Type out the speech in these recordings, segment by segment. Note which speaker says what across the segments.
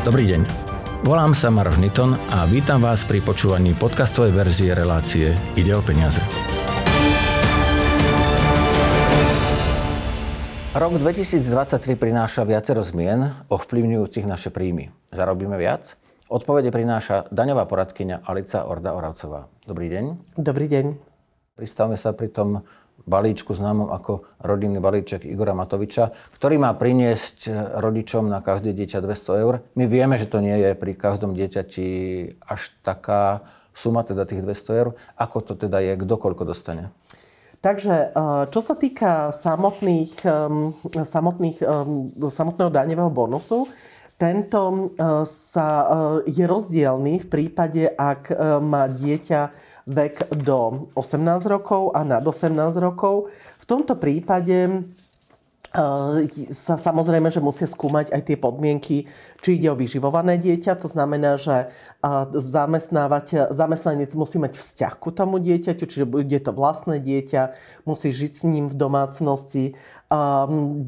Speaker 1: Dobrý deň. Volám sa Maroš Niton a vítam vás pri počúvaní podcastovej verzie relácie Ide o peniaze. Rok 2023 prináša viacero zmien ovplyvňujúcich naše príjmy. Zarobíme viac? Odpovede prináša daňová poradkyňa Alica Orda Oravcová. Dobrý deň.
Speaker 2: Dobrý deň.
Speaker 1: Pristavme sa pri tom balíčku známom ako rodinný balíček Igora Matoviča, ktorý má priniesť rodičom na každé dieťa 200 eur. My vieme, že to nie je pri každom dieťati až taká suma, teda tých 200 eur. Ako to teda je, kto koľko dostane?
Speaker 2: Takže eh, čo sa týka samotných, samotných, samotného daňového bonusu, tento eh, sa, je rozdielný v prípade, ak má dieťa vek do 18 rokov a nad 18 rokov. V tomto prípade sa samozrejme, že musia skúmať aj tie podmienky, či ide o vyživované dieťa. To znamená, že e, zamestnanec musí mať vzťah ku tomu dieťaťu, čiže bude to vlastné dieťa, musí žiť s ním v domácnosti.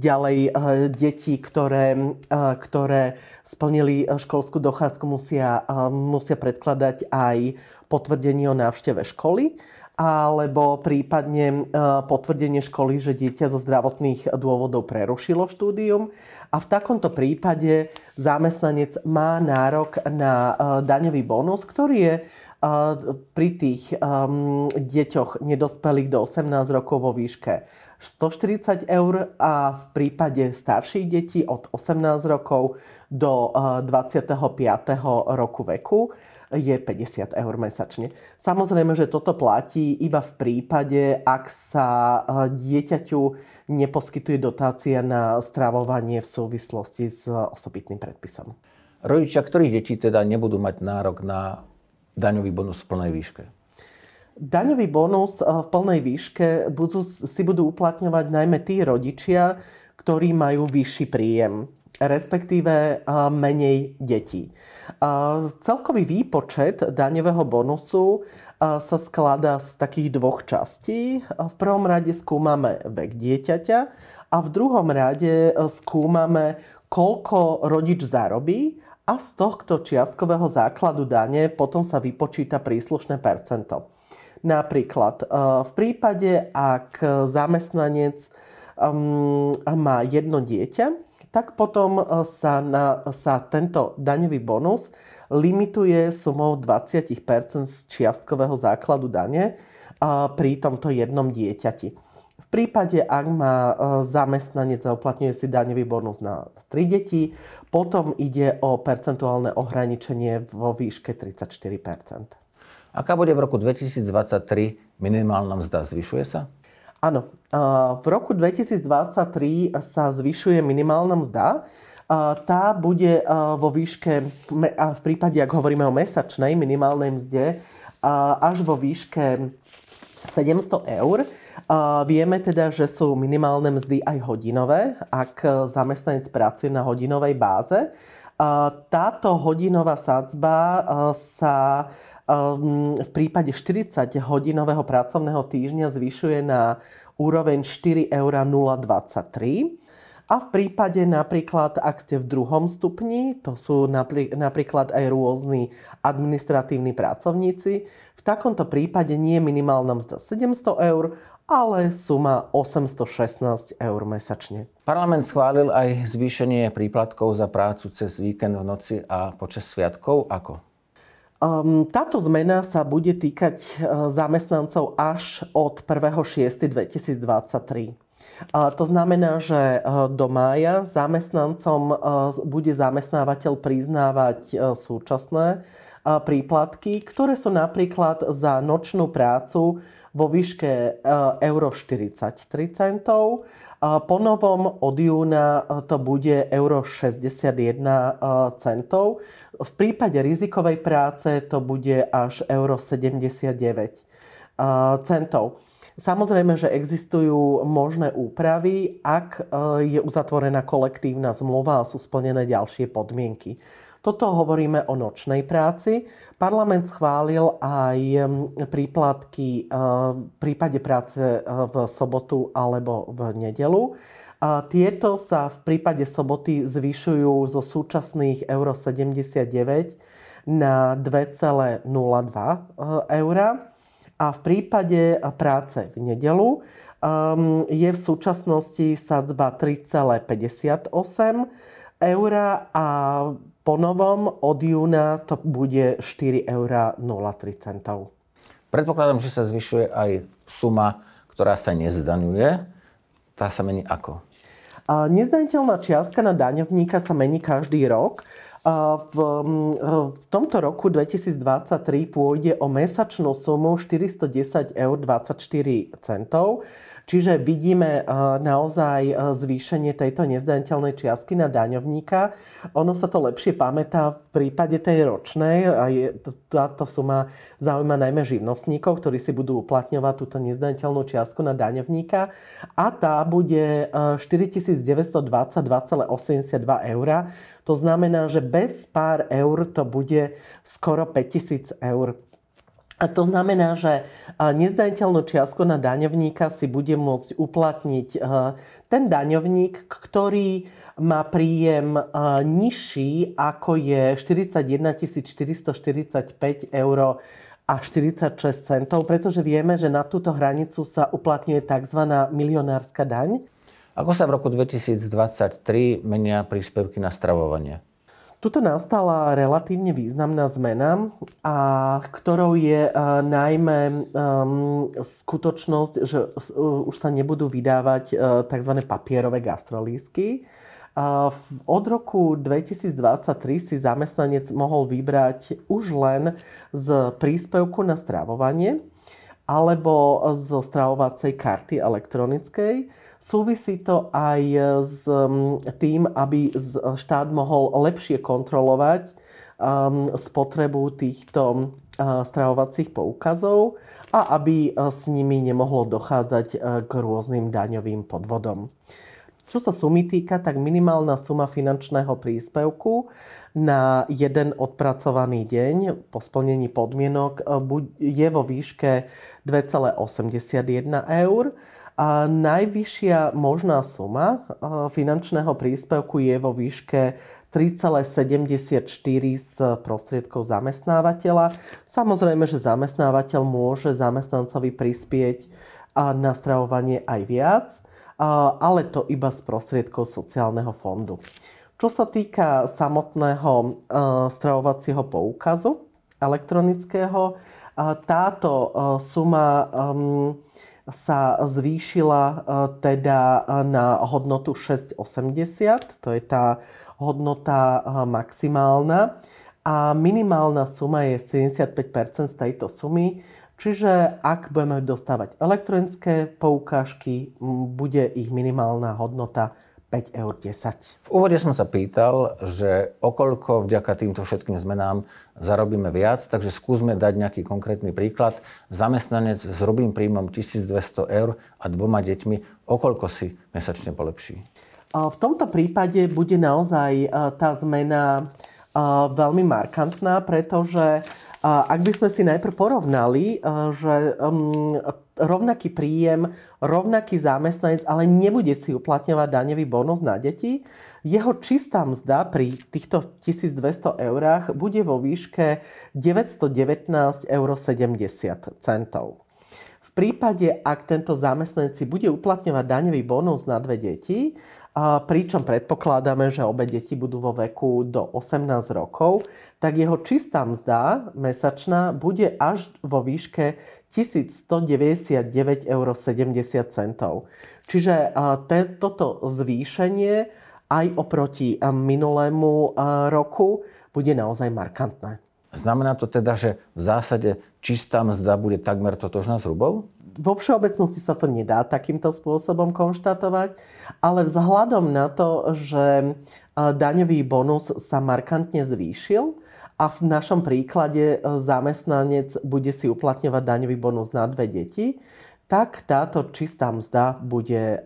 Speaker 2: Ďalej e, deti, ktoré, ktoré splnili školskú dochádzku, musia, musia predkladať aj potvrdenie o návšteve školy alebo prípadne e, potvrdenie školy, že dieťa zo zdravotných dôvodov prerušilo štúdium. A v takomto prípade zamestnanec má nárok na e, daňový bonus, ktorý je e, pri tých deťoch nedospelých do 18 rokov vo výške 140 eur a v prípade starších detí od 18 rokov do 25. roku veku je 50 eur mesačne. Samozrejme, že toto platí iba v prípade, ak sa eh, dieťaťu neposkytuje dotácia na stravovanie v súvislosti s osobitným predpisom.
Speaker 1: Rodičia ktorých detí teda nebudú mať nárok na daňový bonus v plnej výške?
Speaker 2: Daňový bonus eh, v plnej výške budú, si budú uplatňovať najmä tí rodičia, ktorí majú vyšší príjem, respektíve eh, menej detí. Celkový výpočet daňového bonusu sa skladá z takých dvoch častí. V prvom rade skúmame vek dieťaťa a v druhom rade skúmame, koľko rodič zarobí a z tohto čiastkového základu dane potom sa vypočíta príslušné percento. Napríklad e, v prípade, ak zamestnanec má jedno dieťa, tak potom e, sa, na, sa tento daňový bonus limituje sumou 20 z čiastkového základu dane pri tomto jednom dieťati. V prípade, ak má e, zamestnanec a uplatňuje si daňový bonus na 3 deti, potom ide o percentuálne ohraničenie vo výške 34
Speaker 1: Aká bude v roku 2023 minimálna mzda? Zvyšuje sa?
Speaker 2: Áno, v roku 2023 sa zvyšuje minimálna mzda. Tá bude vo výške, v prípade, ak hovoríme o mesačnej minimálnej mzde, až vo výške 700 eur. Vieme teda, že sú minimálne mzdy aj hodinové, ak zamestnanec pracuje na hodinovej báze. Táto hodinová sadzba sa v prípade 40-hodinového pracovného týždňa zvyšuje na úroveň 4,023 eur. A v prípade napríklad, ak ste v druhom stupni, to sú napríklad aj rôzni administratívni pracovníci, v takomto prípade nie je minimálna mzda 700 eur, ale suma 816 eur mesačne.
Speaker 1: Parlament schválil aj zvýšenie príplatkov za prácu cez víkend v noci a počas sviatkov. Ako?
Speaker 2: Um, táto zmena sa bude týkať uh, zamestnancov až od 1.6.2023. Uh, to znamená, že uh, do mája zamestnancom bude zamestnávateľ priznávať súčasné príplatky, ktoré sú napríklad za nočnú prácu vo výške euro 43 centov, po novom od júna e, to bude euro 61 e, centov. V prípade rizikovej práce to bude až euro 79 e, centov. Samozrejme, že existujú možné úpravy, ak je uzatvorená kolektívna zmluva a sú splnené ďalšie podmienky. Toto hovoríme o nočnej práci. Parlament schválil aj príplatky v prípade práce v sobotu alebo v nedelu. A tieto sa v prípade soboty zvyšujú zo súčasných euro 79 na 2,02 eur. A v prípade práce v nedelu um, je v súčasnosti sadzba 3,58 eur a po novom od júna to bude 4,03 eur.
Speaker 1: Predpokladám, že sa zvyšuje aj suma, ktorá sa nezdaňuje. Tá sa mení ako?
Speaker 2: Nezdaniteľná čiastka na daňovníka sa mení každý rok. V, v tomto roku 2023 pôjde o mesačnú sumu 410 eur 24 centov Čiže vidíme eh, naozaj eh, zvýšenie tejto nezdaniteľnej čiastky na daňovníka. Ono sa to lepšie pamätá v prípade tej ročnej a je, táto suma zaujíma najmä živnostníkov, ktorí si budú uplatňovať túto nezdaniteľnú čiastku na daňovníka a tá bude 4922,82 eh, eur. To znamená, že bez pár eur to bude skoro 5000 eur. A to znamená, že nezdaniteľnú čiastku na daňovníka si bude môcť uplatniť ten daňovník, ktorý má príjem nižší ako je 41 445 eur a 46 centov, pretože vieme, že na túto hranicu sa uplatňuje tzv. milionárska daň.
Speaker 1: Ako sa v roku 2023 menia príspevky na stravovanie?
Speaker 2: Tuto nastala relatívne významná zmena, a ktorou je a, najmä skutočnosť, že uh, už sa nebudú vydávať uh, tzv. papierové gastrolísky. Od roku 2023 si zamestnanec mohol vybrať už len z príspevku na stravovanie alebo zo stravovacej karty elektronickej Súvisí to aj s tým, aby štát mohol lepšie kontrolovať spotrebu týchto stravovacích poukazov a aby s nimi nemohlo dochádzať k rôznym daňovým podvodom. Čo sa sumy týka, tak minimálna suma finančného príspevku na jeden odpracovaný deň po splnení podmienok je vo výške 2,81 eur a najvyššia možná suma finančného príspevku je vo výške 3,74 z prostriedkov zamestnávateľa. Samozrejme, že zamestnávateľ môže zamestnancovi prispieť na stravovanie aj viac, ale to iba z prostriedkov sociálneho fondu. Čo sa týka samotného stravovacieho poukazu elektronického, táto suma sa zvýšila e, teda na hodnotu 6,80, to je tá hodnota e, maximálna a minimálna suma je 75% z tejto sumy. Čiže ak budeme dostávať elektronické poukážky, bude ich minimálna hodnota 5 eur 10.
Speaker 1: V úvode som sa pýtal, že okoľko vďaka týmto všetkým zmenám zarobíme viac, takže skúsme dať nejaký konkrétny príklad. Zamestnanec s hrubým príjmom 1200 eur a dvoma deťmi, okoľko si mesačne polepší?
Speaker 2: V tomto prípade bude naozaj tá zmena veľmi markantná, pretože ak by sme si najprv porovnali, že rovnaký príjem, rovnaký zamestnanec, ale nebude si uplatňovať daňový bonus na deti, jeho čistá mzda pri týchto 1200 eurách bude vo výške 919,70 eur. V prípade, ak tento zamestnanec si bude uplatňovať daňový bonus na dve deti, pričom predpokladáme, že obe deti budú vo veku do 18 rokov, tak jeho čistá mzda mesačná bude až vo výške 1199,70 eur. Čiže toto zvýšenie aj oproti minulému roku bude naozaj markantné.
Speaker 1: Znamená to teda, že v zásade čistá mzda bude takmer totožná s hrubou?
Speaker 2: Vo všeobecnosti sa to nedá takýmto spôsobom konštatovať, ale vzhľadom na to, že daňový bonus sa markantne zvýšil, a v našom príklade e, zamestnanec bude si uplatňovať daňový bonus na dve deti, tak táto čistá mzda bude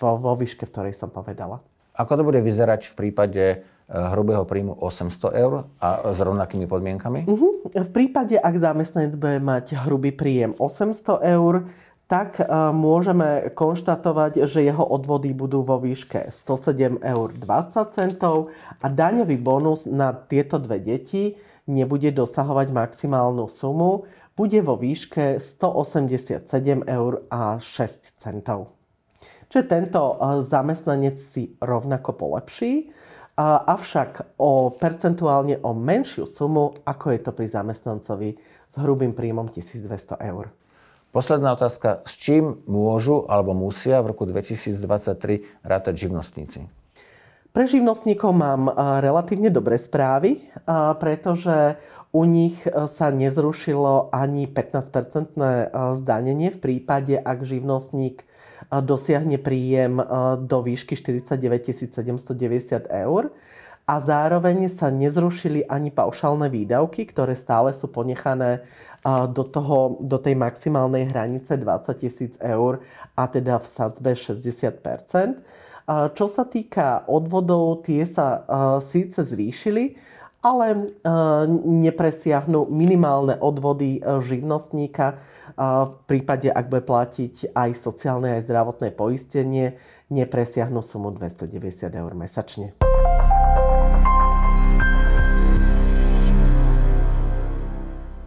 Speaker 2: vo výške, v ktorej som povedala.
Speaker 1: Ako to bude vyzerať v prípade e, hrubého príjmu 800 eur a s rovnakými podmienkami?
Speaker 2: Uh-huh. V prípade, ak zamestnanec bude mať hrubý príjem 800 eur, tak môžeme konštatovať, že jeho odvody budú vo výške 107,20 eur a daňový bonus na tieto dve deti nebude dosahovať maximálnu sumu, bude vo výške 187 eur a 6 centov. Čiže tento zamestnanec si rovnako polepší, avšak o percentuálne o menšiu sumu, ako je to pri zamestnancovi s hrubým príjmom 1200 eur.
Speaker 1: Posledná otázka. S čím môžu alebo musia v roku 2023 rátať živnostníci?
Speaker 2: Pre živnostníkov mám relatívne dobré správy, pretože u nich sa nezrušilo ani 15-percentné zdanenie v prípade, ak živnostník dosiahne príjem do výšky 49 790 eur a zároveň sa nezrušili ani paušálne výdavky, ktoré stále sú ponechané do, toho, do tej maximálnej hranice 20 tisíc eur a teda v sadzbe 60 Čo sa týka odvodov, tie sa síce zvýšili, ale nepresiahnu minimálne odvody živnostníka v prípade, ak bude platiť aj sociálne, aj zdravotné poistenie, nepresiahnu sumu 290 eur mesačne.